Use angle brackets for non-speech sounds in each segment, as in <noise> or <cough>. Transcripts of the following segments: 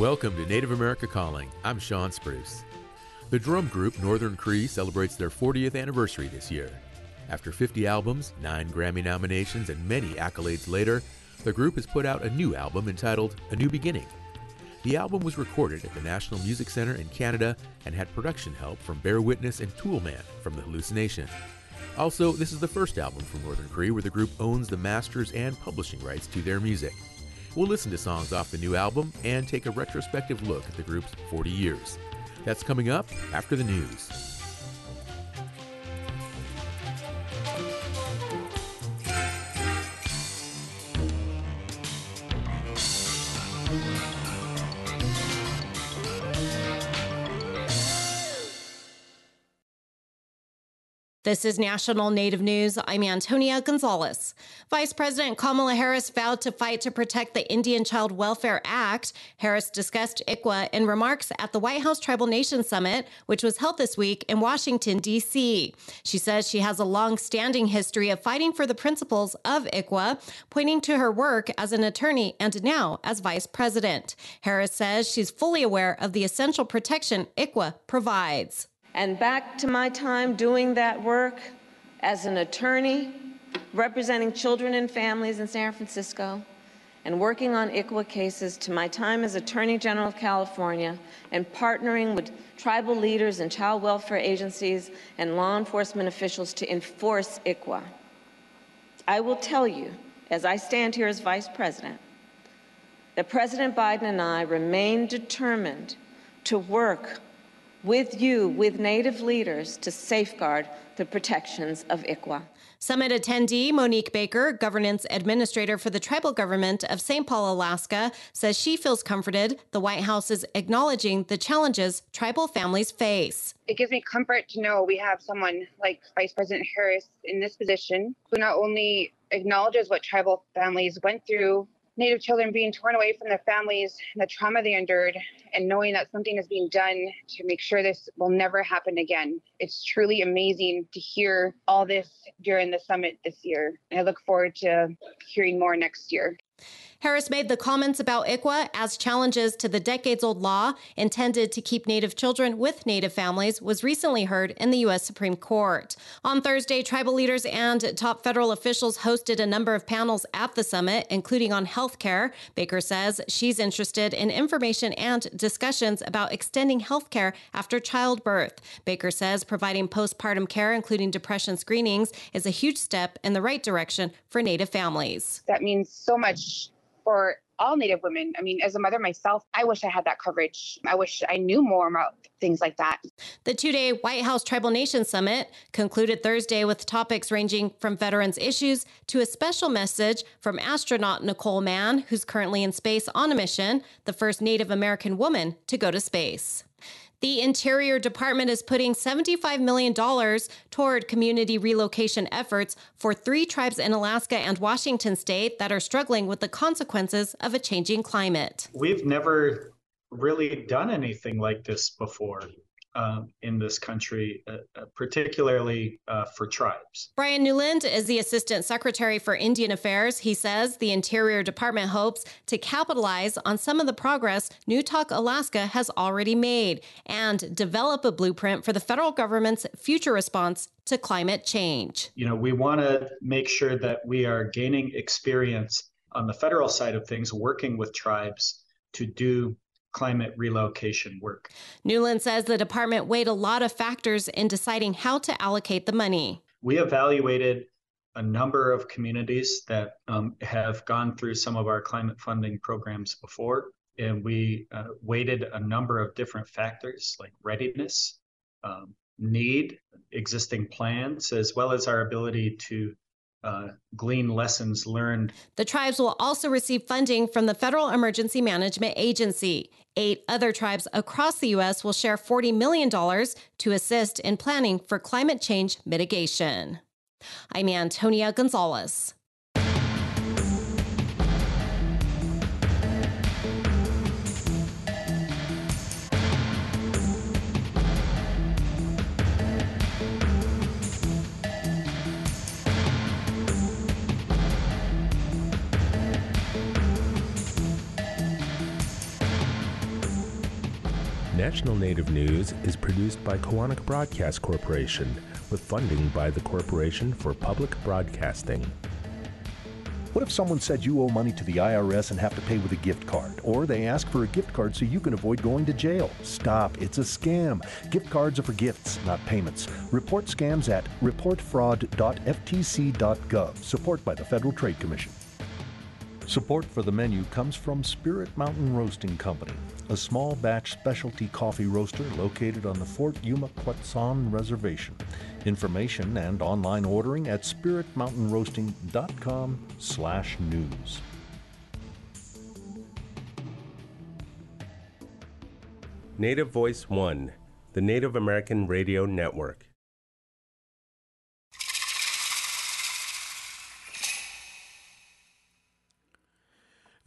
Welcome to Native America Calling. I'm Shawn Spruce. The drum group Northern Cree celebrates their 40th anniversary this year. After 50 albums, 9 Grammy nominations, and many accolades later, the group has put out a new album entitled A New Beginning. The album was recorded at the National Music Center in Canada and had production help from Bear Witness and Toolman from The Halluci Nation. Also, this is the first album from Northern Cree where the group owns the masters and publishing rights to their music. We'll listen to songs off the new album and take a retrospective look at the group's 40 years. That's coming up after the news. This is National Native News. I'm Antonia Gonzalez. Vice President Kamala Harris vowed to fight to protect the Indian Child Welfare Act. Harris discussed ICWA in remarks at the White House Tribal Nations Summit, which was held this week in Washington, D.C. She says she has a long standing history of fighting for the principles of ICWA, pointing to her work as an attorney and now as vice president. Harris says she's fully aware of the essential protection ICWA provides. And back to my time doing that work as an attorney, representing children and families in San Francisco, and working on ICWA cases to my time as Attorney General of California and partnering with tribal leaders and child welfare agencies and law enforcement officials to enforce ICWA. I will tell you, as I stand here as Vice President, that President Biden and I remain determined to work with you, with Native leaders, to safeguard the protections of ICWA. Summit attendee Monique Baker, governance administrator for the tribal government of St. Paul, Alaska, says she feels comforted the White House is acknowledging the challenges tribal families face. It gives me comfort to know we have someone like Vice President Harris in this position who not only acknowledges what tribal families went through Native children being torn away from their families and the trauma they endured, and knowing that something is being done to make sure this will never happen again. It's truly amazing to hear all this during the summit this year. I look forward to hearing more next year. Harris made the comments about ICWA as challenges to the decades old law intended to keep Native children with Native families was recently heard in the U.S. Supreme Court. On Thursday, tribal leaders and top federal officials hosted a number of panels at the summit, including on health care. Baker says she's interested in information and discussions about extending health care after childbirth. Baker says providing postpartum care, including depression screenings, is a huge step in the right direction for Native families. That means so much for all Native women. I mean, as a mother myself, I wish I had that coverage. I wish I knew more about things like that. The two day White House Tribal Nation Summit concluded Thursday with topics ranging from veterans issues to a special message from astronaut Nicole Mann, who's currently in space on a mission, the first Native American woman to go to space. The Interior Department is putting $75 million toward community relocation efforts for three tribes in Alaska and Washington state that are struggling with the consequences of a changing climate. We've never really done anything like this before um, in this country, uh, uh, particularly uh, for tribes. Bryan Newland is the Assistant Secretary for Indian Affairs. He says the Interior Department hopes to capitalize on some of the progress Newtok Alaska has already made and develop a blueprint for the federal government's future response to climate change. You know, we want to make sure that we are gaining experience on the federal side of things, working with tribes to do climate relocation work. Newland says the department weighed a lot of factors in deciding how to allocate the money. We evaluated a number of communities that um, have gone through some of our climate funding programs before, and we uh, weighted a number of different factors like readiness, um, need, existing plans, as well as our ability to uh, glean lessons learned. The tribes will also receive funding from the Federal Emergency Management Agency. Eight other tribes across the U.S. will share $40 million to assist in planning for climate change mitigation. I'm Antonia Gonzalez. National Native News is produced by Koahnic Broadcast Corporation with funding by the Corporation for Public Broadcasting. What if someone said you owe money to the IRS and have to pay with a gift card? Or they ask for a gift card so you can avoid going to jail? Stop. It's a scam. Gift cards are for gifts, not payments. Report scams at reportfraud.ftc.gov. Support by the Federal Trade Commission. Support for the menu comes from Spirit Mountain Roasting Company, a small batch specialty coffee roaster located on the Fort Yuma Quechan Reservation. Information and online ordering at spiritmountainroasting.com slash news. Native Voice One, the Native American Radio Network.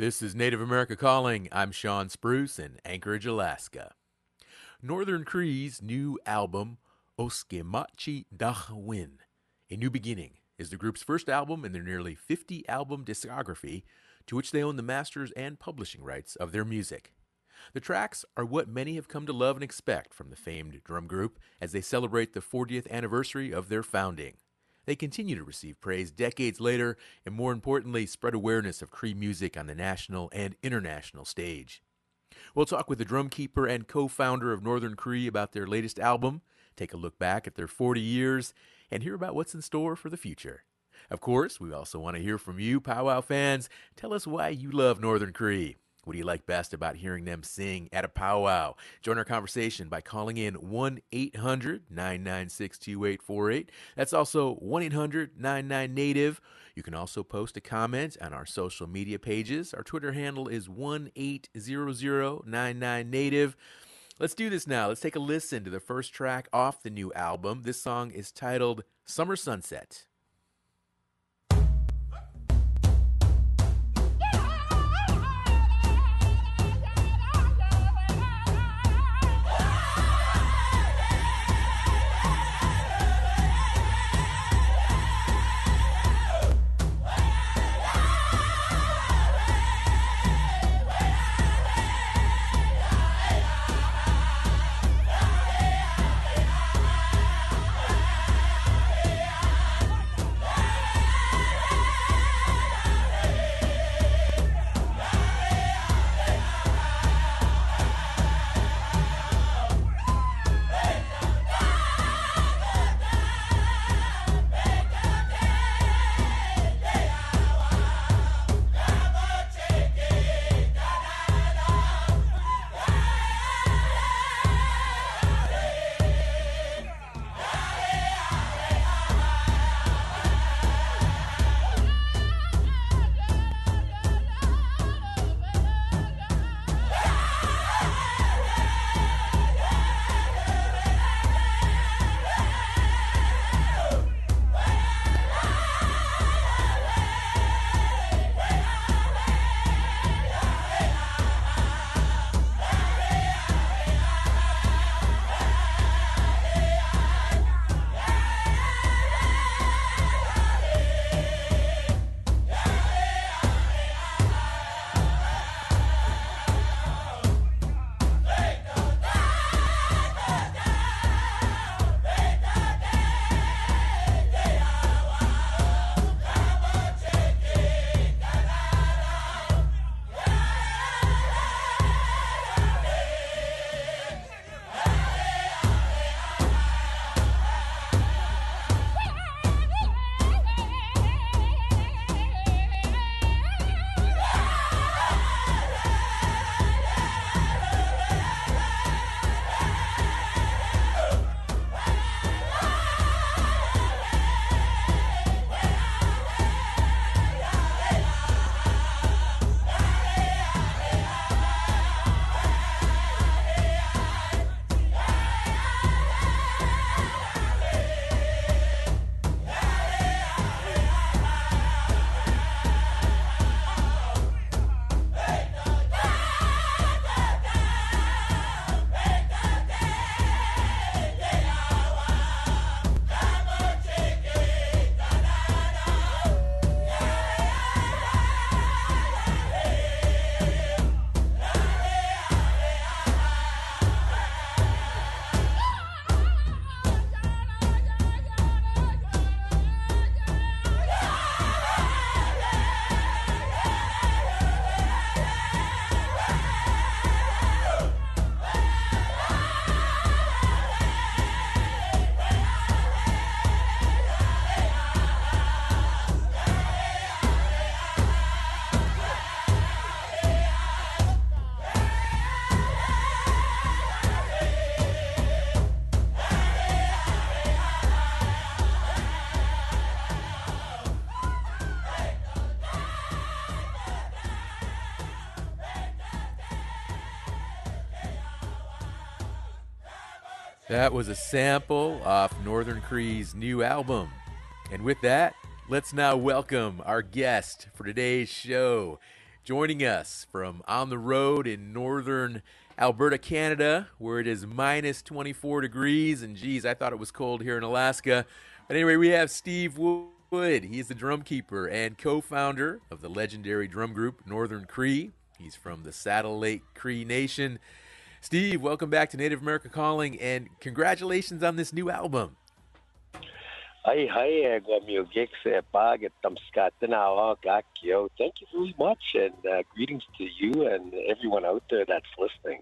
This is Native America Calling. I'm Shawn Spruce in Anchorage, Alaska. Northern Cree's new album, Oskemachi Dachwin, A New Beginning, is the group's first album in their nearly 50 album discography, to which they own the masters and publishing rights of their music. The tracks are what many have come to love and expect from the famed drum group as they celebrate the 40th anniversary of their founding. They continue to receive praise decades later and, more importantly, spread awareness of Cree music on the national and international stage. We'll talk with the drum keeper and co founder of Northern Cree about their latest album, take a look back at their 40 years, and hear about what's in store for the future. Of course, we also want to hear from you, powwow fans. Tell us why you love Northern Cree. What do you like best about hearing them sing at a powwow? Join our conversation by calling in 1 800 996 2848. That's also 1 800 99 Native. You can also post a comment on our social media pages. Our Twitter handle is 1 800 99 Native. Let's do this now. Let's take a listen to the first track off the new album. This song is titled Summer Sunset. That was a sample off Northern Cree's new album. And with that, let's now welcome our guest for today's show. Joining us from on the road in northern Alberta, Canada, where it is minus 24 degrees. And geez, I thought it was cold here in Alaska. But anyway, we have Steve Wood. He's the drum keeper and co founder of the legendary drum group Northern Cree. He's from the Saddle Lake Cree Nation. Steve, welcome back to Native America Calling, and congratulations on this new album. Hi, hi, Guamio Pag at Gakyo. Thank you very much, and uh, greetings to you and everyone out there that's listening.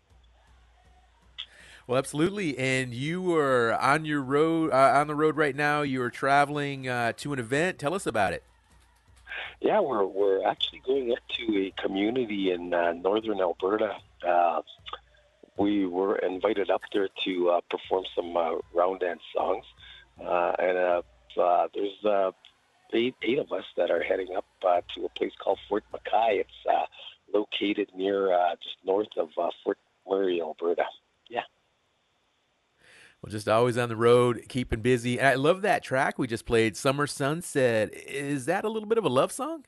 Well, absolutely. And you were on your road, uh, on the road right now. You are traveling uh, to an event. Tell us about it. Yeah, we're we're actually going up to a community in uh, northern Alberta. We were invited up there to uh, perform some uh, round dance songs, uh, and uh, uh, there's uh, eight, eight of us that are heading up uh, to a place called Fort McKay. It's uh, located near uh, just north of uh, Fort McMurray, Alberta. Yeah. Well, just always on the road, keeping busy. And I love that track we just played, "Summer Sunset." Is that a little bit of a love song?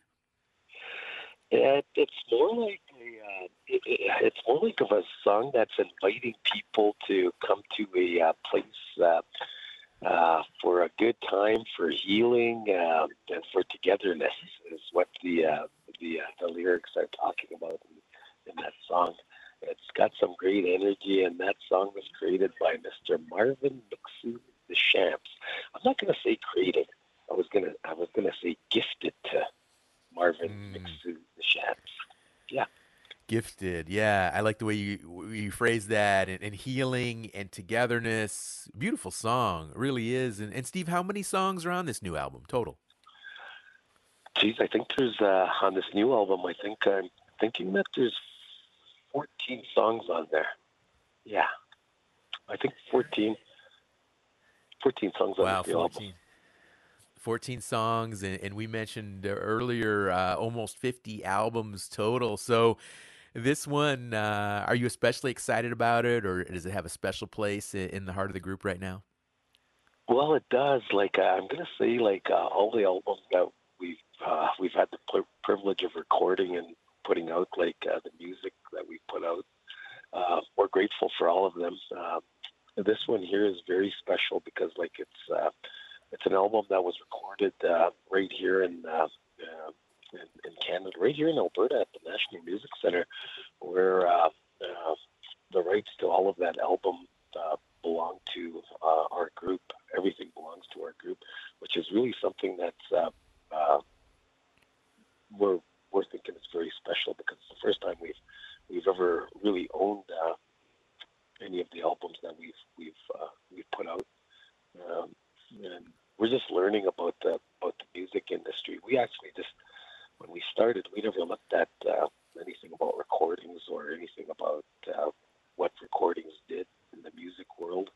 It, it's more like a, it, it, it's more like of a song that's inviting people to come to a uh, place uh, uh, for a good time, for healing, um, and for togetherness. Is what the uh, the uh, the lyrics are talking about in, in that song. It's got some great energy, and that song was created by Mr. Marvin Mixu the Shamps. I'm not going to say created. I was gonna I was gonna say gifted to Marvin mm. Mixu the Shamps. Yeah. Gifted, yeah. I like the way you you phrase that, and, and, healing and togetherness. Beautiful song, it really is. And, and Steve, how many songs are on this new album total? Geez, I think there's uh, on this new album. I think I'm thinking that there's 14 songs on there. Yeah, I think 14. 14 songs on wow, the 14. album. 14 songs, and, and we mentioned earlier uh, almost 50 albums total. So, this one, uh, are you especially excited about it, or does it have a special place in the heart of the group right now? Well, it does. Like uh, I'm going to say, like uh, all the albums that we've uh, we've had the privilege of recording and putting out, like uh, the music that we put out. Uh, we're grateful for all of them. Uh, this one here is very special because, like, it's uh, it's an album that was recorded right here in, in, in Canada, right here in Alberta at the National Music Center, where uh, uh, the rights to all of that album uh, belong to uh, our group. Everything belongs to our group, which is really something that's uh, uh, we're we're thinking is very special because it's the first time we've we've ever really owned any of the albums that we've we've we've put out, um, and we're just learning about the about the music industry. We actually just when we started, we never looked at uh, anything about recordings or anything about uh, what recordings did in the music world,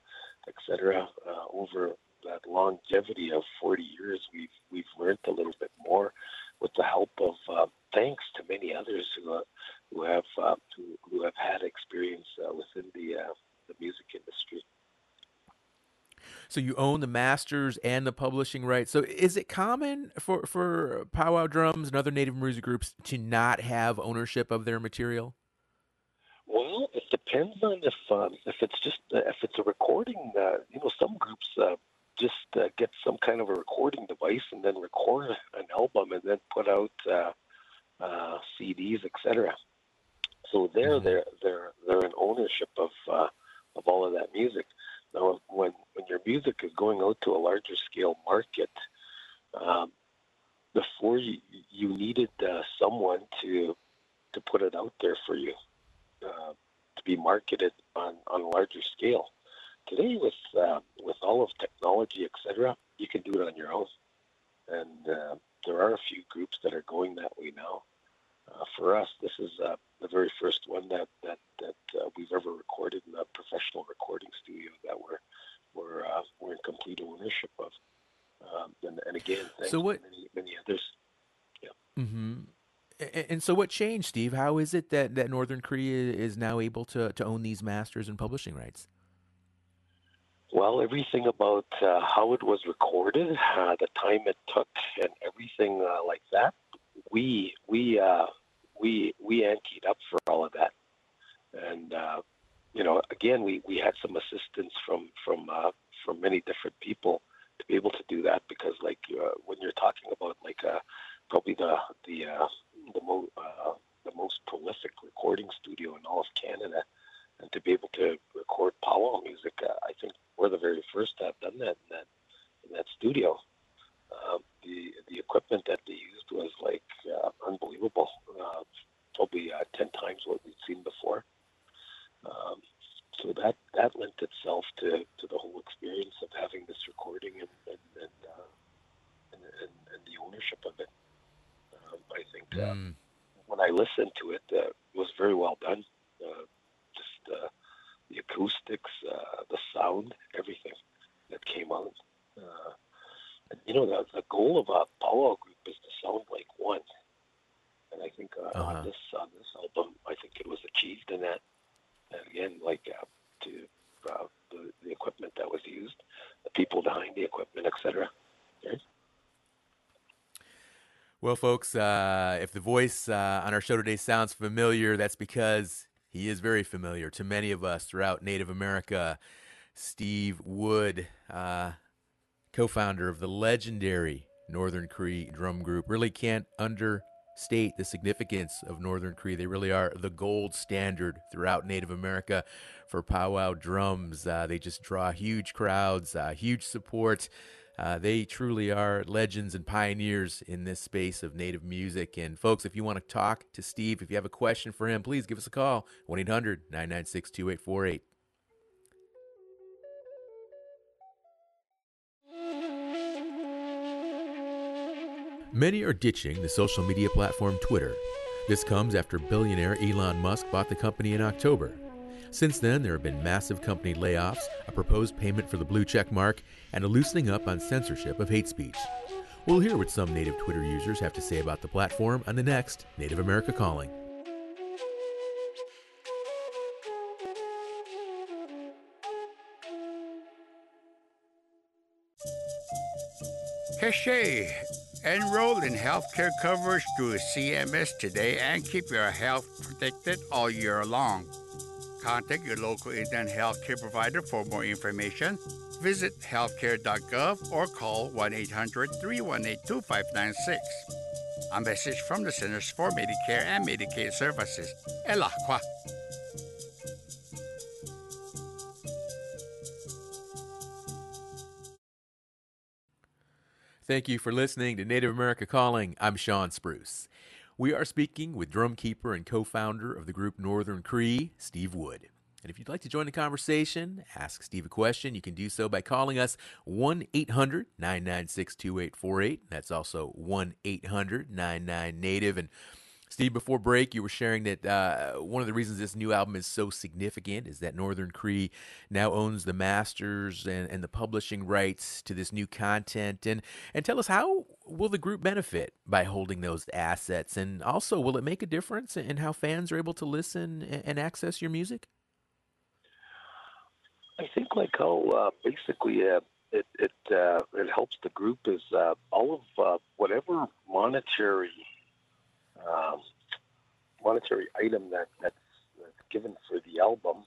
etc. Uh, over that longevity of 40 years, we've we've learned a little bit more with the help of uh, thanks to many others who uh, who have uh, who, who have had experience uh, within the uh, the music industry. So you own the masters and the publishing rights. So is it common for for powwow drums and other native music groups to not have ownership of their material? Well, it depends on if um, if it's just uh, if it's a recording. Uh, you know, some groups uh, just uh, get some kind of a recording device and then record an album and then put out uh, uh, CDs, etc. So there, mm-hmm. they're they're they're in ownership of uh, of all of that music. When when your music is going out to a larger scale market, um, before you you needed uh, someone to to put it out there for you uh, to be marketed on on a larger scale. Today, with uh, with all of technology, etc., you can do it on your own, and uh, there are a few groups that are going that way now. Uh, for us, this is uh, the very first one that that that uh, we've ever recorded in a professional recording studio that we're we're uh, we're in complete ownership of. Um, and, and, again, so what, many many others. Yeah. Mm-hmm. And so, what changed, Steve? How is it that, that Northern Cree is now able to, to own these masters and publishing rights? well, everything about uh, how it was recorded, uh, the time it took, and everything uh, like that. We we uh, we we anteed up for all of that, and uh, you know, again, we, we had some assistance from from uh, from many different people to be able to do that because, like, when you're talking about like probably the the the, mo- the most prolific recording studio in all of Canada and to be able to record powwow music, uh, I think we're the very first to have done that in that in that studio. Uh, the the equipment that they used was like uh, unbelievable, uh, probably uh, ten times what we'd seen before. Um, so that that lent itself to, to the whole experience of having this recording and and and, uh, and, and, and, the ownership of it. Um, I think mm. when I listened to it, it was very well done uh, the acoustics, uh, the sound, everything that came out. Uh, you know, the, the goal of a powwow group is to sound like one. And I think uh, uh-huh. on this on this album, I think it was achieved in that. And again, like uh, to uh, the, the equipment that was used, the people behind the equipment, etc. Well, folks, uh, if the voice uh, on our show today sounds familiar, that's because he is very familiar to many of us throughout Native America. Steve Wood, uh, co founder of the legendary Northern Cree drum group, really can't understate the significance of Northern Cree. They really are the gold standard throughout Native America for powwow drums. Uh, they just draw huge crowds, uh, huge support. Uh, they truly are legends and pioneers in this space of native music. And folks, if you want to talk to Steve, if you have a question for him, please give us a call 1 800 996 2848. Many are ditching the social media platform Twitter. This comes after billionaire Elon Musk bought the company in October. Since then, there have been massive company layoffs, a proposed payment for the blue check mark, and a loosening up on censorship of hate speech. We'll hear what some native Twitter users have to say about the platform on the next Native America Calling. Cachet. Enroll in healthcare coverage through CMS today and keep your health protected all year long. Contact your local Indian healthcare provider for more information. Visit healthcare.gov or call 1 800 318 2596. A message from the Centers for Medicare and Medicaid Services. Elahqua. Thank you for listening to Native America Calling. I'm Shawn Spruce. We are speaking with drum keeper and co founder of the group Northern Cree, Steve Wood. And if you'd like to join the conversation, ask Steve a question, you can do so by calling us 1 800 996 2848. That's also 1 800 99 Native. And Steve, before break, you were sharing that uh, one of the reasons this new album is so significant is that Northern Cree now owns the masters and, and the publishing rights to this new content. And, and tell us, how will the group benefit by holding those assets? And also, will it make a difference in how fans are able to listen and access your music? I think like how uh, basically uh, it it uh, it helps the group is uh, all of uh, whatever monetary um, monetary item that that's, that's given for the album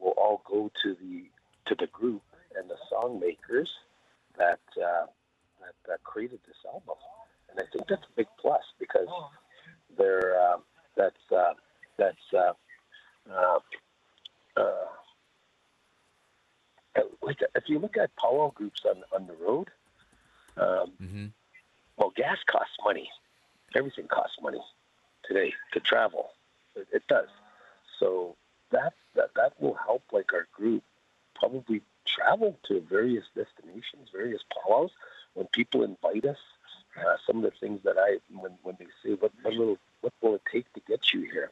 will all go to the to the group and the song makers that uh, that, that created this album, and I think that's a big plus because they're uh, that's uh, that's uh, uh, uh, if you look at powwow groups on on the road, um, mm-hmm. well, gas costs money everything costs money today to travel. It, it does. So that, that that will help like our group probably travel to various destinations, various powwows. When people invite us, uh, some of the things that I when when they say what what little what will it take to get you here,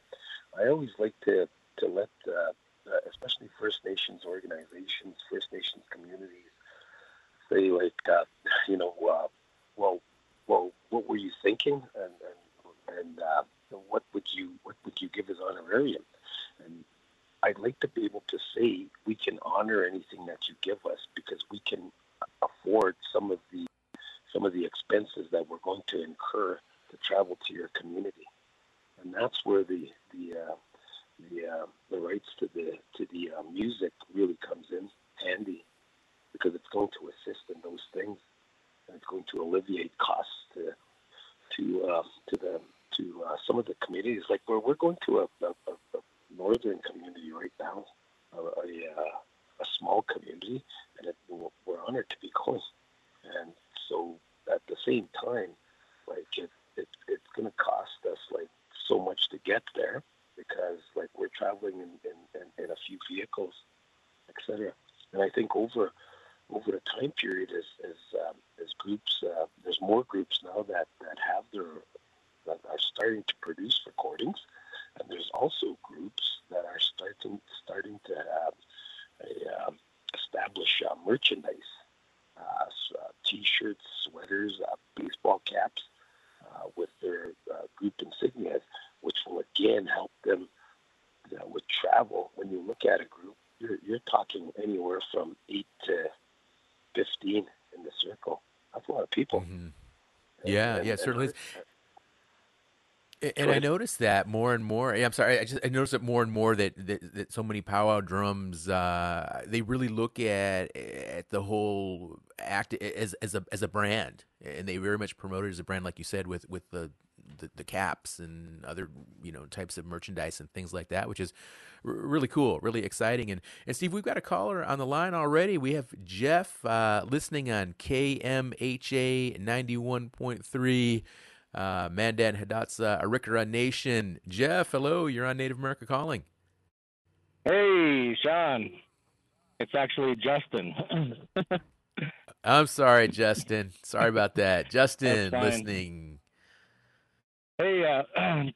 I always like to to let uh, uh, especially First Nations organizations, First Nations communities say like uh, you know uh, well well, what were you thinking, and and, and uh, what would you what would you give as honorarium? And I'd like to be able to say we can honor anything that you give us because we can afford some of the some of the expenses that we're going to incur to travel to your community, and that's where the the uh, the uh, the rights to the to the uh, music really comes in handy because it's going to assist in those things. And it's going to alleviate costs to to uh, to the to uh, some of the communities like where we're going to a, a, a northern community right now a, a, uh, a small community and it, we're honored to be going and so at the same time like it, it it's going to cost us like so much to get there because like we're traveling in, in, in, in a few vehicles, etc. And I think over over the time period, as as, um, as groups, uh, there's more groups now that, that have their that are starting to produce recordings, and there's also groups that are starting starting to a, um, establish uh, merchandise, uh, so, uh, t-shirts, sweaters, uh, baseball caps, with their group insignias which will again help them you know, with travel. When you look at a group, you're, you're talking anywhere from eight to 15 in the circle. That's a lot of people. Mm-hmm. Yeah, and, yeah, and, certainly. And, and I noticed that more and more. I'm sorry, I just I noticed it more and more that that, that so many powwow drums uh, they really look at at the whole act as as a as a brand, and they very much promote it as a brand, like you said, with with the the, the caps and other you know types of merchandise and things like that, which is r- really cool, really exciting. And and Steve, we've got a caller on the line already. We have Jeff uh, listening on KMHA ninety one point three. Uh, Mandan Hidatsa Arikara Nation. Jeff, hello, you're on Native America Calling. Hey, Shawn. It's actually Justin. <laughs> I'm sorry, Justin. Sorry about that. Justin, listening Hey,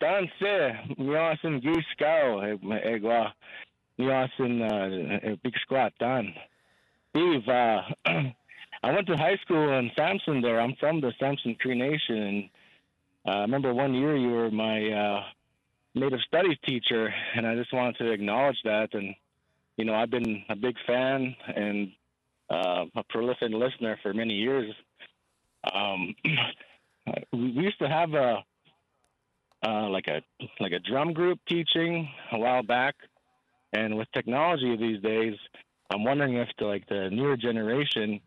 dan se niyasin giskao egwa niyasin uh, big squat dan. Steve, uh, <clears throat> I went to high school in Samson there. I'm from the Samson Cree Nation. And uh, I remember one year you were my uh, Native Studies teacher, and I just wanted to acknowledge that. And, you know, I've been a big fan and uh, a prolific listener for many years. Um, <clears throat> we used to have a uh, like a like a drum group teaching a while back, and with technology these days, I'm wondering if the, like the newer generation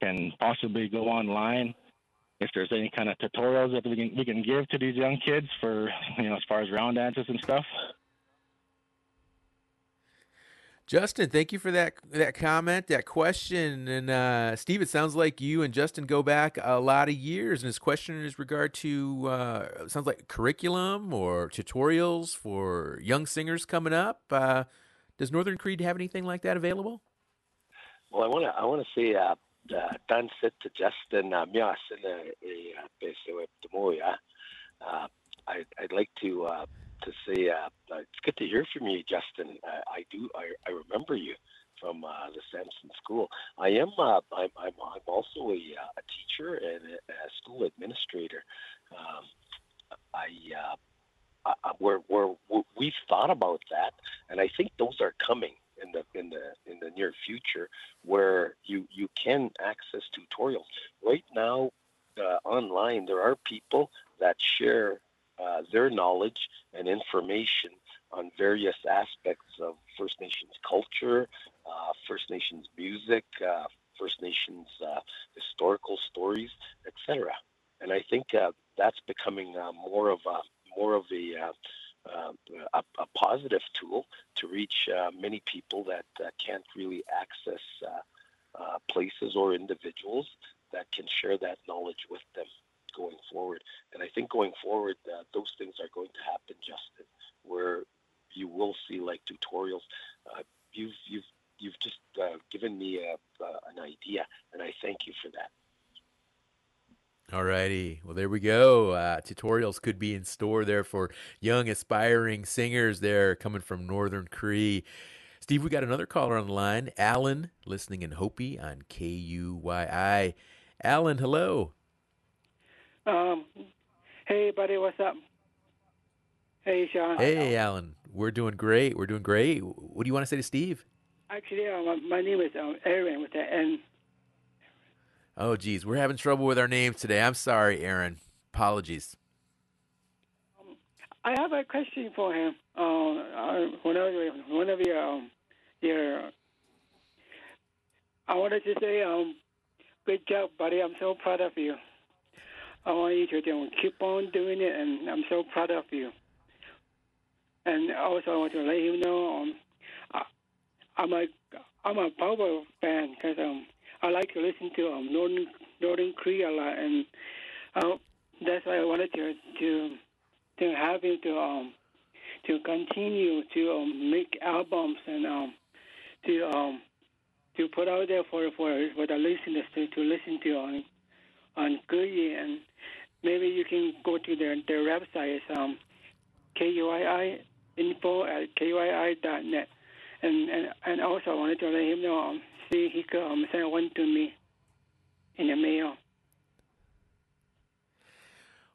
can possibly go online. If there's any kind of tutorials that we can we can give to these young kids for you know as far as round dances and stuff. Justin, thank you for that that comment, that question, and uh, Steve. It sounds like you and Justin go back a lot of years, and his question is regard to uh, sounds like curriculum or tutorials for young singers coming up. Uh, does Northern Cree have anything like that available? Well, I want to I want to say uh, sit to Justin uh, mias in a uh, I'd I'd like to uh, to say uh, it's good to hear from you, Justin. Uh, I do. I, I remember you from uh, the Samson School. I am. Uh, I'm, I'm. I'm also a, uh, a teacher and a, a school administrator. Um, I. Uh, I, we're, we're, we've thought about that, and I think those are coming in the in the in the near future, where you you can access tutorials. Right now, uh, online, there are people that share uh, their knowledge and information on various aspects of First Nations culture, uh, First Nations music, uh, First Nations uh, historical stories, etc. And I think uh, that's becoming more of a more of a a, a, positive tool to reach many people that can't really access places or individuals that can share that knowledge with them going forward. And I think going forward, uh, those things are going to happen, Justin, where you will see like tutorials. Uh, you've you've you've just uh, given me a, an idea, and I thank you for that. All righty. Well, there we go. Uh, tutorials could be in store there for young aspiring singers there coming from Northern Cree. Steve, we got another caller on the line. Alan, listening in Hopi on KUYI. Alan, hello. Um, hey, buddy, what's up? Hey, Shawn. Hey, Alan. We're doing great. We're doing great. What do you want to say to Steve? Actually, uh, my name is um, Aaron with the N. Oh, geez, we're having trouble with our names today. I'm sorry, Aaron. Apologies. Um, I have a question for him. Uh, whenever, whenever you're, um, you're, I wanted to say, um, good job, buddy. I'm so proud of you. I want you to you know, keep on doing it, and I'm so proud of you. And also, I want to let you know um, I, I'm a I'm a Power fan because um, I like to listen to um, Northern Northern Cree a lot, and uh, that's why I wanted to to to have him to um to continue to um, make albums and um to um to put out there for for for the listeners to, to listen to on on Cree and maybe you can go to their their website it's um KUII info at KUII.net and and and also I wanted to let him know um, see he could um, send one to me in the mail.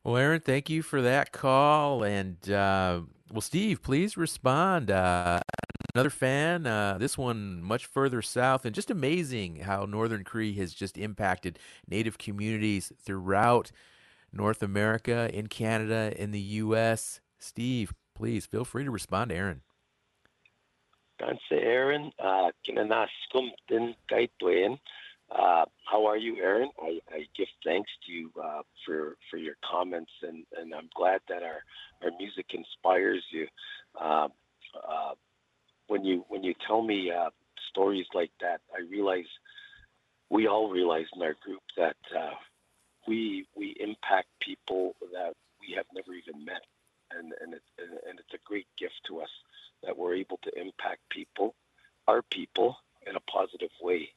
Well, Aaron, thank you for that call. And, uh, well, Steve, please respond. Uh, another fan, uh, this one much further south, and just amazing how Northern Cree has just impacted Native communities throughout North America, in Canada, in the U.S. Steve, please feel free to respond to Aaron. Danse Aaron, uh, uh, how are you, Aaron? I, I give thanks to you uh, for for your comments, and, and I'm glad that our, our music inspires you. Uh, uh, when you when you tell me uh, stories like that, I realize we all realize in our group that uh, we we impact people that we have never even met, and and, it, and it's a great gift to us that we're able to impact people, our people, in a positive way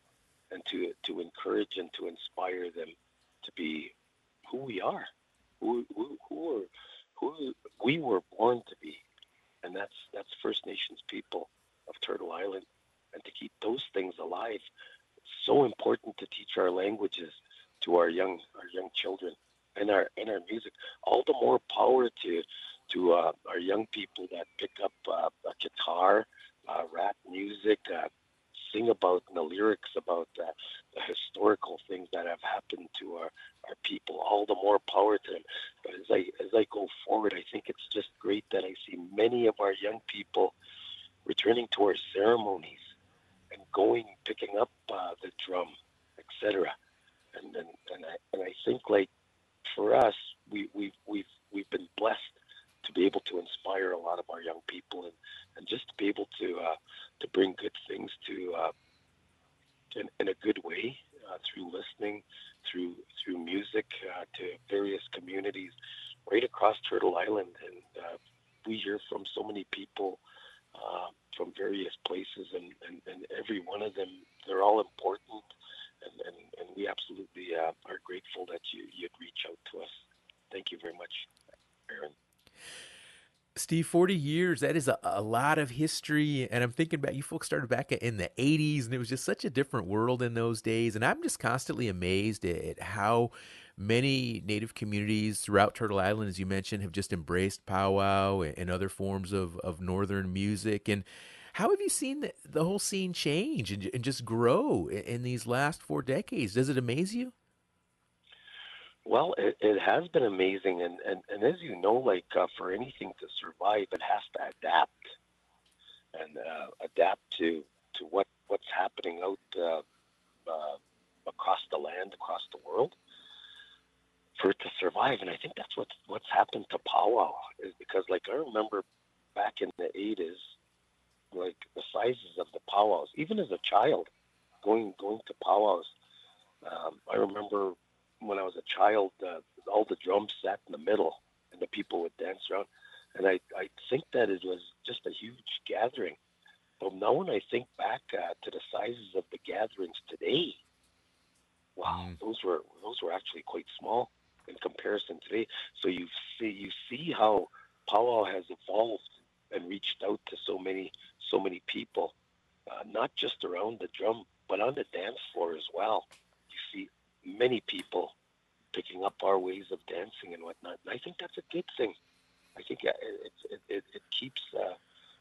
and to to encourage and to inspire them to be who we are, who who who, are, who we were born to be, and that's that's First Nations people of Turtle Island, and to keep those things alive. So important to teach our languages to our young our young children and our and our music. All the more power to to uh, our young people that pick up uh, a guitar, uh, rap music, uh, sing about the lyrics about the, historical things that have happened to our, our people. All the more power to them. But as I as I go forward, I think it's just great that I see many of our young people returning to our ceremonies going, picking up uh, the drum, etc. And and and I and I think like for us, we we we've we've been blessed to be able to inspire a lot of our young people and, and just to be able to uh, to bring good things to uh, in, in, a good way uh, through listening, through through music uh, to various communities right across Turtle Island, and uh, we hear from so many people uh, from various places, and, and, and every one of them they're all important, and, and, and we absolutely uh, are grateful that you you'd reach out to us. Thank you very much, Aaron. Steve, 40 years, that is a, a, lot of history. And I'm thinking about you folks started back in the 80s, and it was just such a different world in those days. And I'm just constantly amazed at how many Native communities throughout Turtle Island, as you mentioned, have just embraced powwow and other forms of, of Northern music. And how have you seen the, the whole scene change and, and just grow in, in these last four decades? Does it amaze you? Well, it, it has been amazing, and, and, and as you know, like uh, for anything to survive, it has to adapt and uh, adapt to to what what's happening out uh, uh, across the land, across the world, for it to survive. And I think that's what's what's happened to powwow is because, like, I remember back in the '80s, like the sizes of the powwows, even as a child, going going to powwows. Um, I remember when I was a child, uh, all the drums sat in the middle, and the people would dance around. And I, I think that it was just a huge gathering. But now when I think back uh, to the sizes of the gatherings today, wow, mm. those were those were actually quite small in comparison today. So you see you see how powwow has evolved and reached out to so many so many people, uh, not just around the drum, but on the dance floor as well. You see many people picking up our ways of dancing and whatnot. And I think that's a good thing. I think it it, it, it keeps uh,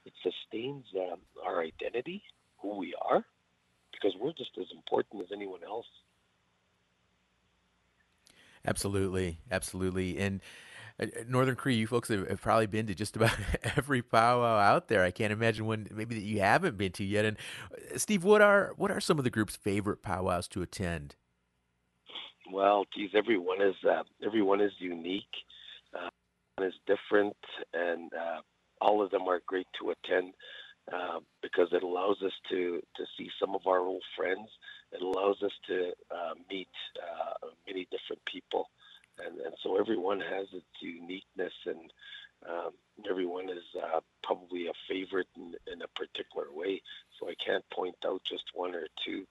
it sustains um, our identity, who we are, because we're just as important as anyone else. Absolutely, and uh, Northern Cree, you folks have, have, probably been to just about <laughs> every powwow out there. I can't imagine one maybe that you haven't been to yet. And uh, Steve, what are what are some of the group's favorite powwows to attend? Well, geez, everyone is uh, everyone is unique, uh, is different, and uh, all of them are great to attend uh, because it allows us to to see some of our old friends. It allows us to uh, meet uh, many different people, and, and so everyone has its uniqueness, and um, everyone is probably a favorite in, in, a particular way. So I can't point out just one or two.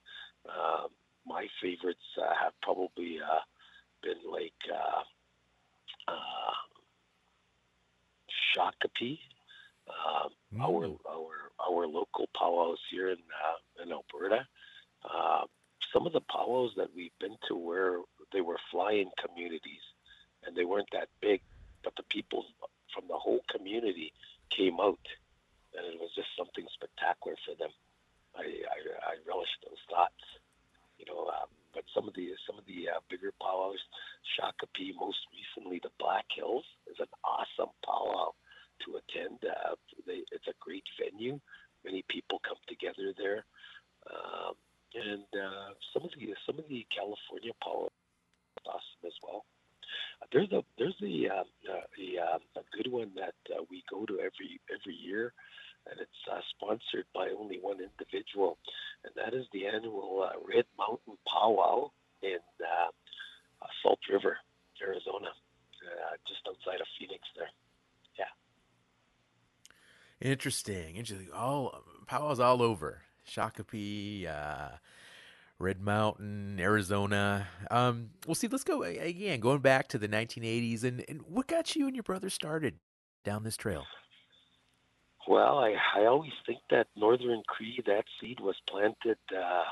Um, my favorites uh, have probably uh, been like uh, uh, Shakopee, uh, mm. our our our local powwows here in uh, in Alberta. Uh, some of the powwows that we've been to where they were flying communities and they weren't that big, but the people from the whole community came out, and it was just something spectacular for them. I I, I relish those thoughts you know. Um, but some of the some of the uh, bigger powwows, Shakopee, most recently the Black Hills is an awesome powwow to attend. Uh, they, it's a great venue. Many people come together there, um, and uh, some of the some of the California powwows awesome as well. Uh, there's a there's a a, uh, a good one that uh, we go to every every year and it's uh, sponsored by only one individual, and that is the annual uh, Red Mountain Powwow in uh, Salt River, Arizona, uh, just outside of Phoenix. There, yeah. Interesting. Interesting. All powwows all over Shakopee. Uh, Red Mountain, Arizona. Um, well, see, let's go again, going back to the 1980s, and, and what got you and your brother started down this trail? Well, I, I always think that Northern Cree, that seed was planted uh,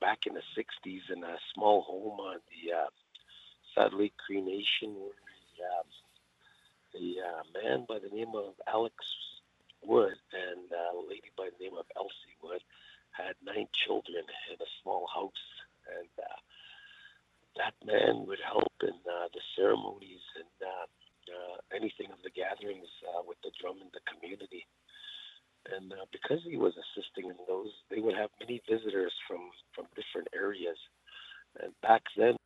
back in the 60s in a small home on the uh, Saddle Lake Cree Nation where a, a uh, man by the name of Alex Wood and a lady by the name of Elsie Wood had nine children in a small house. And uh, that man would help in uh, the ceremonies and uh, uh, anything of the gatherings uh, with the drum in the community. And uh, because he was assisting in those, they would have many visitors from, from different areas. And back then,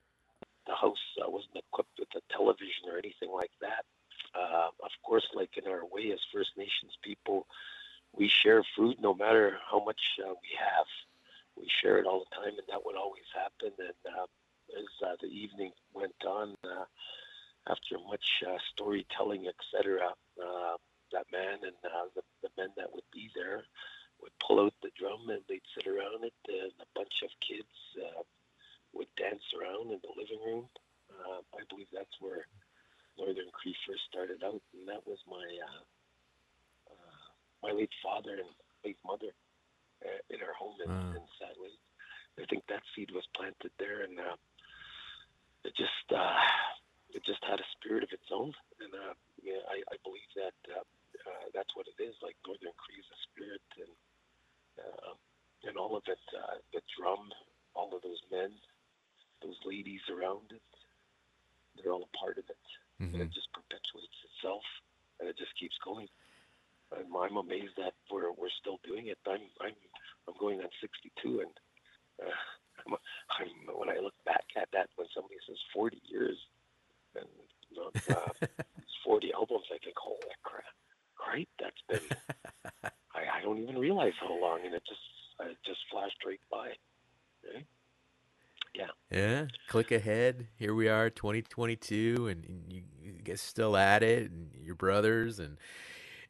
the house uh, wasn't equipped with a television or anything like that. Uh, of course, like in our way as First Nations people, we share food no matter how much uh, we have. We share it all the time, and that would always happen. And uh, as the evening went on, after much uh, storytelling, etc., uh, that man and uh, the, the men that would be there would pull out the drum and they'd sit around it, and a bunch of kids uh, would dance around in the living room. Uh, I believe that's where Northern Cree first started out, and that was my uh, uh, my late father and late mother uh, in our home in, mm. in Sadly. I think that seed was planted there, and uh, it just uh, it just had a spirit of its own, and uh, yeah, I, I believe that uh, uh, that's what it is. Like Northern Cree is a spirit, and uh, and all of it, uh, the drum, all of those men, those ladies around it, they're all a part of it, mm-hmm. and it just perpetuates itself, and it just keeps going. And I'm amazed that we're we're still doing it. I'm I'm I'm going on 62, and uh, <laughs> I'm, I'm when I look back at that, when somebody says 40 years and uh, 40 albums. I think, holy crap, great, that's been. <laughs> I, I don't even realize how long, and it just it just flashed right by. Right? Yeah. Yeah. Click ahead. Here we are, 2022, and, and you, you guys still at it, and your brothers and.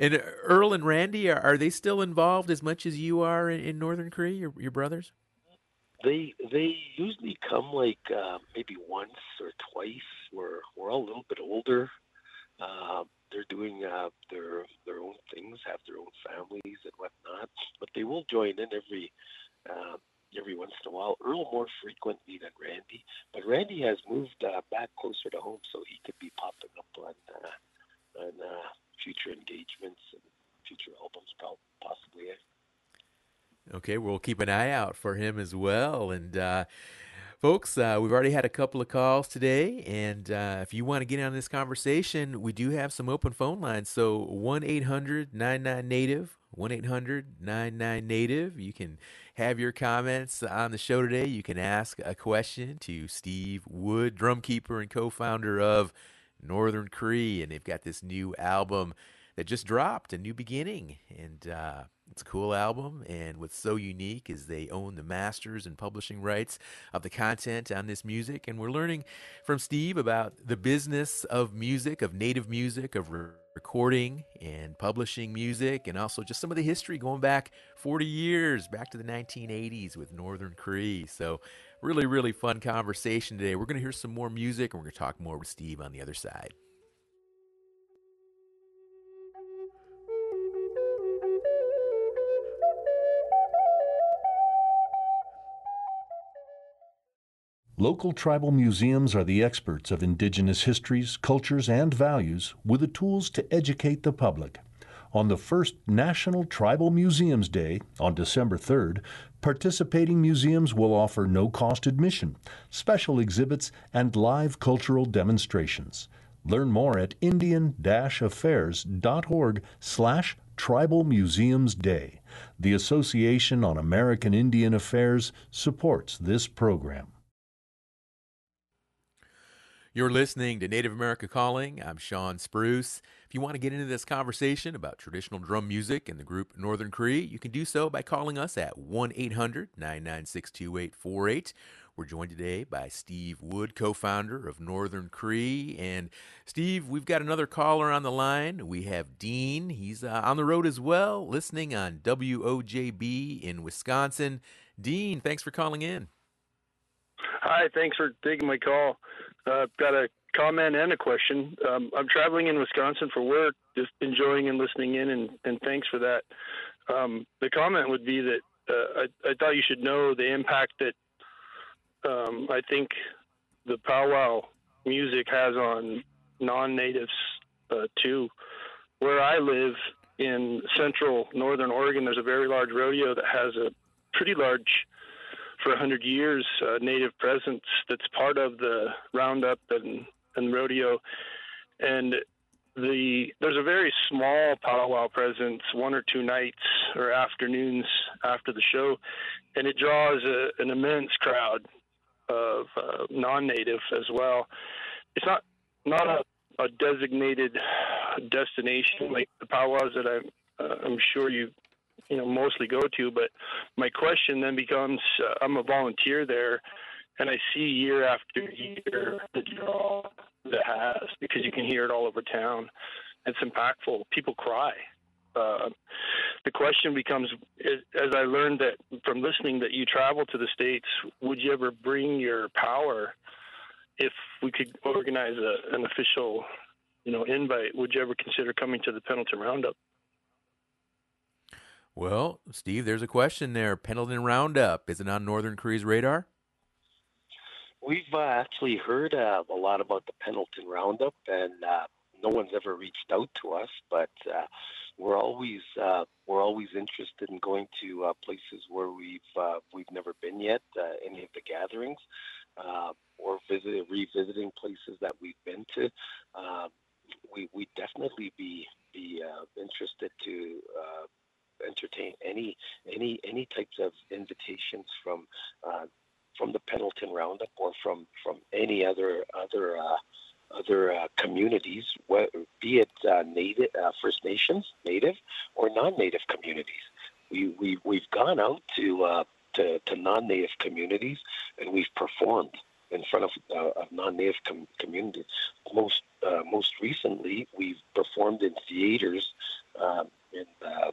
And Earl and Randy, are, are they still involved as much as you are in, in Northern Cree, your, your brothers? They they usually come like uh, maybe once or twice. We're we're all a little bit older. Uh, they're doing uh, their their own things, have their own families and whatnot. But they will join in every uh, every once in a while. Earl more frequently than Randy, but Randy has moved uh, back closer to home, so he could be popping up on uh, on future engagements and future albums, possibly. Okay, we'll keep an eye out for him as well. And uh, folks, uh, we've already had a couple of calls today, and uh, if you want to get on this conversation, we do have some open phone lines. So 1 800 99 Native. 1 800 99 Native. You can have your comments on the show today. You can ask a question to Steve Wood, drum keeper and co-founder of Northern Cree, and they've got this new album that just dropped, a new beginning, and uh, it's a cool album. And what's so unique is they own the masters and publishing rights of the content on this music, and we're learning from Steve about the business of music, of native music, of re- recording and publishing music, and also just some of the history going back 40 years, back to the 1980s with Northern Cree. So really, really fun conversation today. We're going to hear some more music and we're going to talk more with Steve on the other side. Local tribal museums are the experts of indigenous histories, cultures, and values with the tools to educate the public. On the first National Tribal Museums Day on December 3rd, participating museums will offer no cost admission, special exhibits, and live cultural demonstrations. Learn more at indian-affairs.org slash Tribal Museums Day. The Association on American Indian Affairs supports this program. You're listening to Native America Calling. I'm Shawn Spruce. If you want to get into this conversation about traditional drum music and the group Northern Cree, you can do so by calling us at 1 800 996 2848. We're joined today by Steve Wood, co founder of Northern Cree. And Steve, we've got another caller on the line. We have Dean. He's uh, on the road as well, listening on WOJB in Wisconsin. Dean, thanks for calling in. Hi, thanks for taking my call. Uh, got a comment and a question. Um, I'm traveling in Wisconsin for work, just enjoying and listening in, and, and thanks for that. Um, the comment would be that uh, I, I, thought you should know the impact that um, I think the powwow music has on non-natives uh, too. Where I live in central northern Oregon, there's a very large rodeo that has a pretty large for 100 years uh, native presence that's part of the roundup and, and rodeo. And the there's a very small powwow presence one or two nights or afternoons after the show. And it draws a, an immense crowd of uh, non-native as well. It's not not a, a designated destination like the powwows that I'm uh, I'm sure you you know mostly go to. But my question then becomes: uh, I'm a volunteer there, and I see year after year the draw that has because you can hear it all over town. It's impactful. People cry. Uh, the question becomes, as I learned that from listening that you travel to the states, would you ever bring your power? If we could organize a, an official, you know, invite, would you ever consider coming to the Pendleton Roundup? Well, Steve, there's a question there. Pendleton Roundup, is it on Northern Cree's radar? We've uh, actually heard uh, a lot about the Pendleton Roundup, and uh, no one's ever reached out to us. But uh, we're always uh, we're always interested in going to uh, places where we've we've never been yet, any of the gatherings, or visit revisiting places that we've been to. we we definitely be be interested to entertain any any any types of invitations from uh, from the Pendleton Roundup or from from any other other uh, other uh, communities, be it uh, native uh, First Nations, Native, or non-Native communities. We we we've gone out to uh, to, to non-Native communities and we've performed in front of, of non-Native com- communities. Most most recently, we've performed in theaters um, in uh,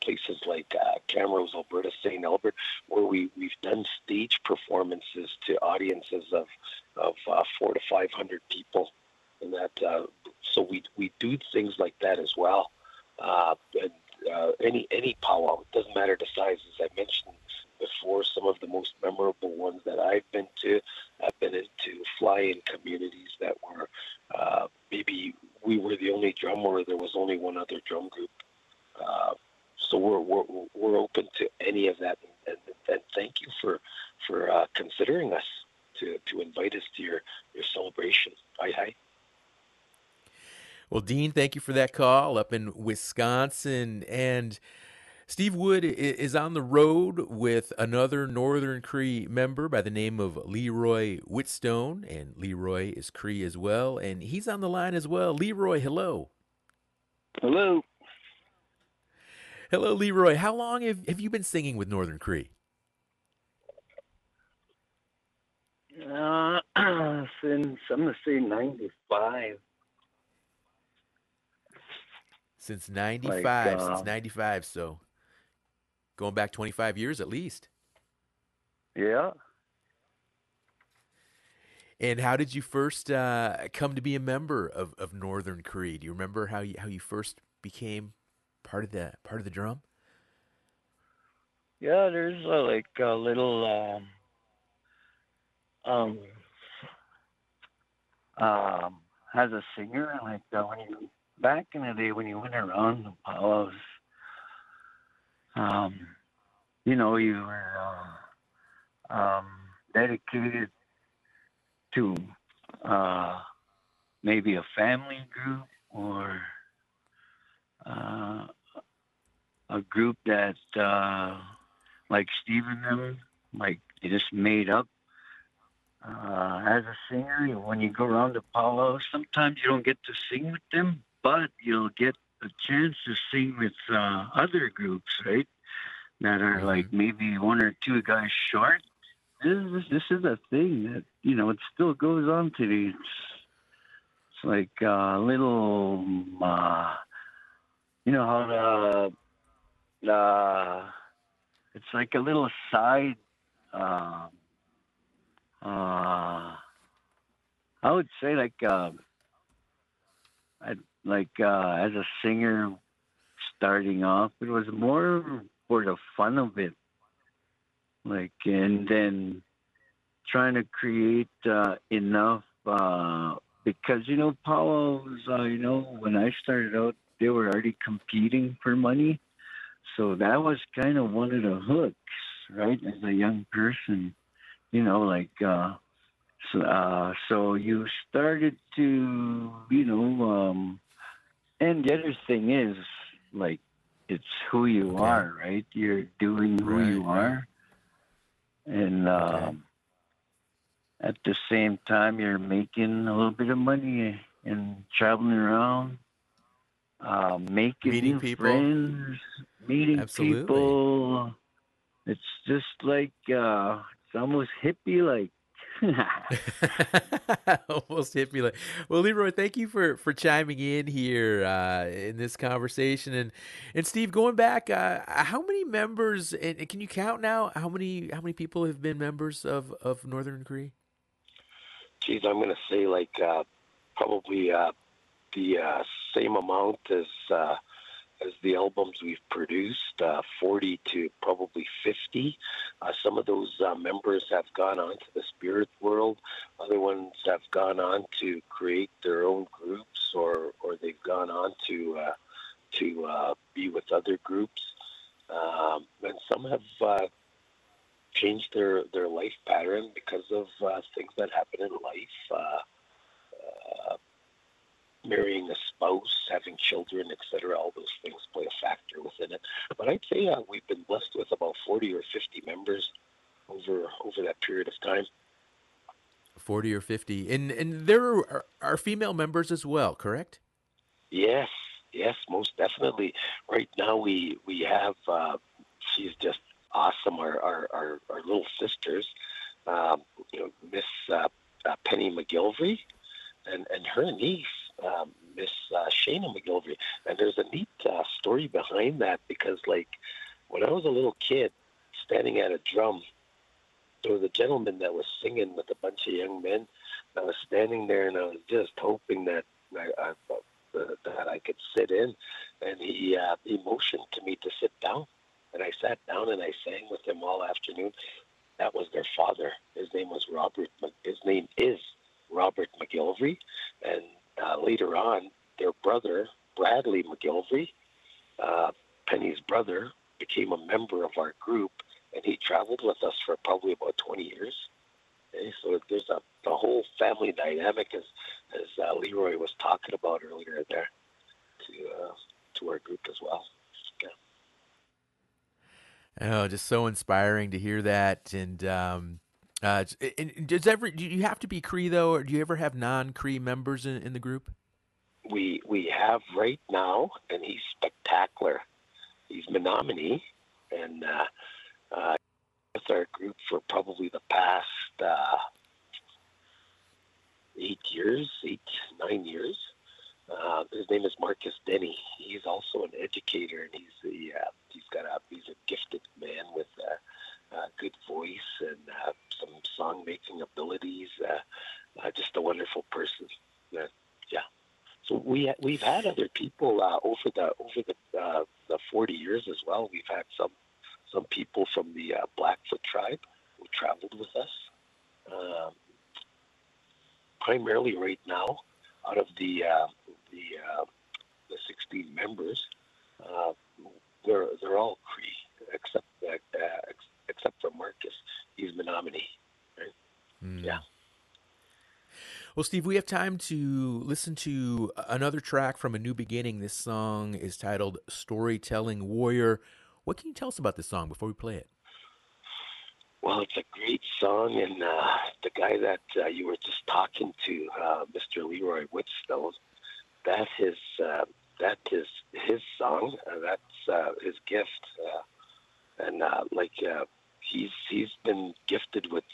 places like uh, Camrose, Alberta, St. Albert, where we, we've done stage performances to audiences of, of uh, four to 500 people. And that, uh, so we, we do things like that as well. Uh, and uh, any, any powwow, it doesn't matter the size, as I mentioned before, some of the most memorable ones that I've been to, I've been to fly-in communities that were maybe we were the only drum or there was only one other drum group we're, we're we're open to any of that, and, and thank you for for uh, considering us to to invite us to your your celebration. Hi hi. Well, Dean, thank you for that call up in Wisconsin. And Steve Wood is on the road with another Northern Cree member by the name of Leroy Whitstone. And Leroy is Cree as well. And he's on the line as well. Leroy, hello. Hello. Hello, Leroy. How long have, have you been singing with Northern Cree? Uh, <clears throat> since I'm gonna say '95. Since '95, Like, uh, since '95, so going back 25 years at least. Yeah. And how did you first uh, come to be a member of, of Northern Cree? Do you remember how you how you first became part of the part of the drum? Yeah, there's uh, like a little um um um as a singer like uh, when you back in the day when you went around the powwows um you know you were uh, um dedicated to uh maybe a family group or uh a group that uh like Steve and them, like they just made up. Uh, as a singer, when you go around the powwows, sometimes you don't get to sing with them, but you'll get a chance to sing with uh, other groups, right? That are like maybe one or two guys short. This is, this is a thing that you know it still goes on today. It's, it's like a little, uh, you know how the uh, it's like a little side um uh I would say like uh I like uh as a singer starting off it was more for the fun of it. Like and then trying to create uh enough uh because you know powwows uh you know when I started out they were already competing for money so that was kind of one of the hooks, right? As a young person, you know, like uh, so, uh, so you started to, you know, um, and the other thing is like it's who you Okay. are, right? You're doing who you Right, right. are, and um, at the same time you're making a little bit of money and traveling around, uh, making Meeting new people. friends, meeting Absolutely. people. It's just like uh, it's almost hippie like. <laughs> <laughs> Almost hit me like. Well, Leroy, thank you for for chiming in here uh, in this conversation, and and Steve, going back, uh, how many members? And and can you count now? How many how many people have been members of of Northern Cree? Geez, I'm going to say like uh, probably uh, the uh, same amount as uh, as the albums we've produced, uh, 40 to probably 50. Uh, some of those uh, members have gone on to the spirit world. Other ones have gone on to create their own groups, or or they've gone on to uh, to uh, be with other groups. Um, and some have uh, changed their, their life pattern because of things that happen in life. Marrying a spouse, having children, etc. All those things play a factor within it. But I'd say uh, we've been blessed with about 40 or 50 members over over that period of time. Forty or fifty, and and there are, are female members as well, correct? Yes, yes, most definitely. Right now we we have uh, she's just awesome. Our our, our, our little sisters, um, you know, Miss uh, uh, Penny McGilvery, and and her niece, um, Miss uh, Shayna McGilvery. And there's a neat uh, story behind that because, like, when I was a little kid, standing at a drum, there was a gentleman that was singing with a bunch of young men. I was standing there and I was just hoping that I, I, uh, that I could sit in, and he uh, he motioned to me to sit down, and I sat down and I sang with him all afternoon. That was their father. His name was Robert. His name is Robert McGilvery, and uh, later on, their brother Bradley McGilvery uh, Penny's brother became a member of our group, and he traveled with us for probably about 20 years. Okay, so there's a the whole family dynamic, as as uh, Leroy was talking about earlier there, to uh, to our group as well. Yeah. Oh, just so inspiring to hear that, and um, uh, does every do you have to be Cree though, or do you ever have non Cree members in, in the group? We we have right now, and he's spectacular. He's Menominee, and uh, uh, with our group for probably the past uh, eight years, eight nine years. Uh, his name is Marcus Denny. He's also an educator, and he's the uh, he's got a he's a gifted man with a, a good voice and uh, some song making abilities. Uh, uh, just a wonderful person. Uh, yeah. So we we've had other people uh, over the over the uh, the 40 years as well. We've had some some people from the uh, Blackfoot tribe who traveled with us. Um, primarily right now, out of the uh, the uh, the 16 members, uh, they're they're all Cree except uh, except for Marcus. He's Menominee. Right? Mm. Yeah. Well, Steve, we have time to listen to another track from A New Beginning. This song is titled Storytelling Warrior. What can you tell us about this song before we play it? Well, it's a great song, and uh, the guy that uh, you were just talking to, uh, Mr. Leroy Whitstone, that is uh, that is his song. Uh, that's uh, his gift, uh, and uh, like uh, he's he's been gifted with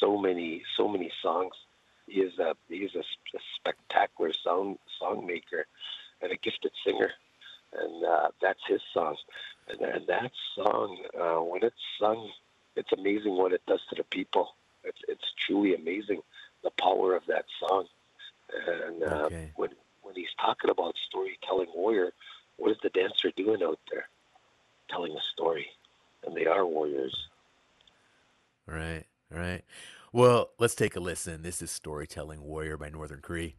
so many so many songs. He is a he's a, a spectacular song song maker and a gifted singer, and uh, that's his song. And, and that song, uh, when it's sung it's amazing what it does to the people. It's it's truly amazing the power of that song. And uh, Okay. when when he's talking about storytelling warrior, what is the dancer doing out there? Telling a story, and they are warriors. All right, all right. Well, let's take a listen. This is Storytelling Warrior by Northern Cree.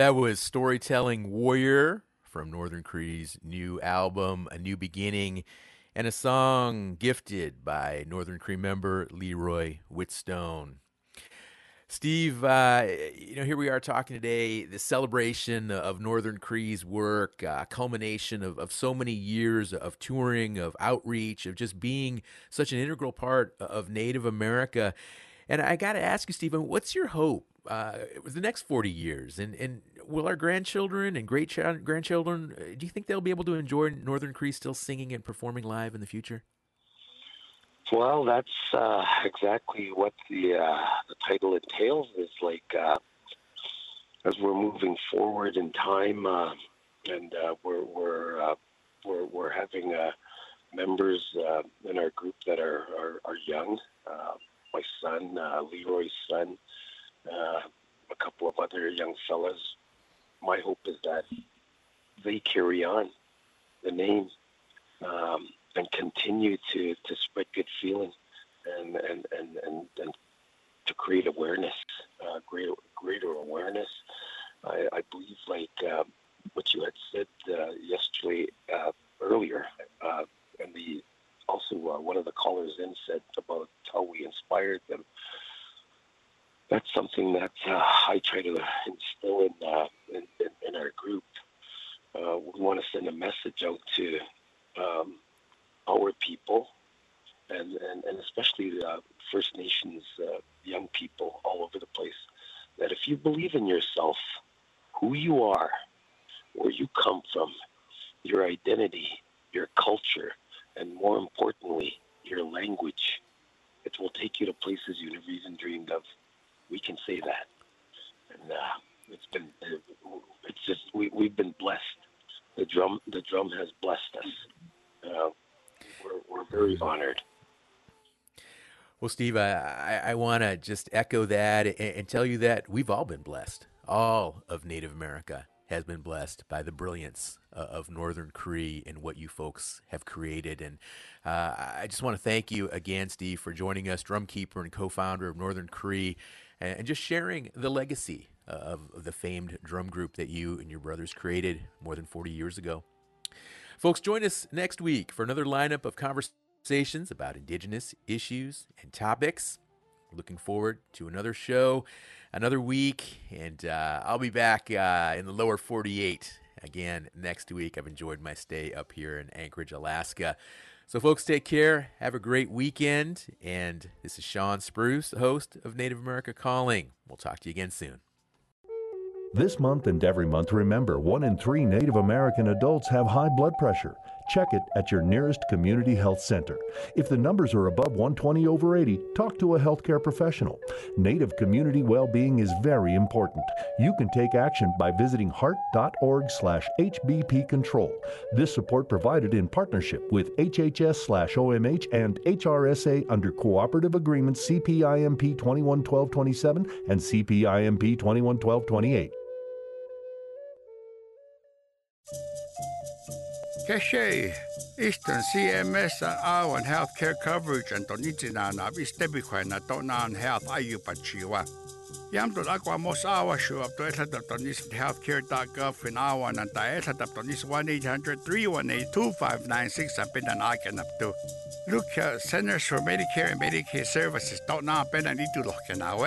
That was Storytelling Warrior from Northern Cree's new album, A New Beginning, and a song gifted by Northern Cree member Leroy Whitstone. Steve, uh, you know, here we are talking today, the celebration of Northern Cree's work, uh, culmination of, of so many years of touring, of outreach, of just being such an integral part of Native America. And I got to ask you, Stephen, what's your hope uh, the next 40 years? And, and will our grandchildren and great ch- grandchildren, uh, do you think they'll be able to enjoy Northern Cree still singing and performing live in the future? Well, that's uh, exactly what the uh, the title entails. Is like uh, as we're moving forward in time, uh, and we're we're, we're we're having members in our group that are are, are young. My son, Leroy's son, a couple of other young fellas my hope is that they carry on the name um, and continue to, to spread good feeling and, and, and, and, and to create awareness, uh, greater, greater awareness. I, I believe, like uh, what you had said uh, yesterday uh, earlier, uh, and the also uh, one of the callers in said about how we inspired them that's something that uh, I try to instill in, uh, in, in, in, our group. Uh, we want to send a message out to um, our people and, and, and especially the First Nations uh, young people all over the place that if you believe in yourself, who you are, where you come from, your identity, your culture, and more importantly, your language, it will take you to places you never even dreamed of we can say that. And uh, it's been, it's just we we've been blessed. The drum, the drum has blessed us. Uh, we're we're very honored. Well, Steve, I, I, I want to just echo that and, and, tell you that we've all been blessed. All of Native America has been blessed by the brilliance uh, of Northern Cree and what you folks have created. And uh, I just want to thank you again, Steve, for joining us, drumkeeper and co founder of Northern Cree and just sharing the legacy of, of the famed drum group that you and your brothers created more than 40 years ago. Folks, join us next week for another lineup of conversations about Indigenous issues and topics. Looking forward to another show, another week, and uh, I'll be back uh, in the lower 48 again next week. I've enjoyed my stay up here in Anchorage, Alaska. So, folks, take care. Have a great weekend. And this is Shawn Spruce, host of Native America Calling. We'll talk to you again soon. This month and every month, remember one in three Native American adults have high blood pressure. Check it at your nearest community health center. If the numbers are above 120 over 80, talk to a healthcare professional. Native community well-being is very important. You can take action by visiting heart.org/hbp control. This support provided in partnership with HHS/OMH and HRSA under cooperative agreements CPIMP 211227 and CPIMP 211228. Cache, Eastern CMS and Iowan healthcare coverage and Tonitinana is Tebiquena Tonan Health Ayupachiwa. Yam to aqua mos awa show up to etatonis healthcare.gov in Iowan and dietatonis 1 800 318 2596 up in an icon up to. Look, Centers for Medicare and Medicaid Services don't know Ben and to look now,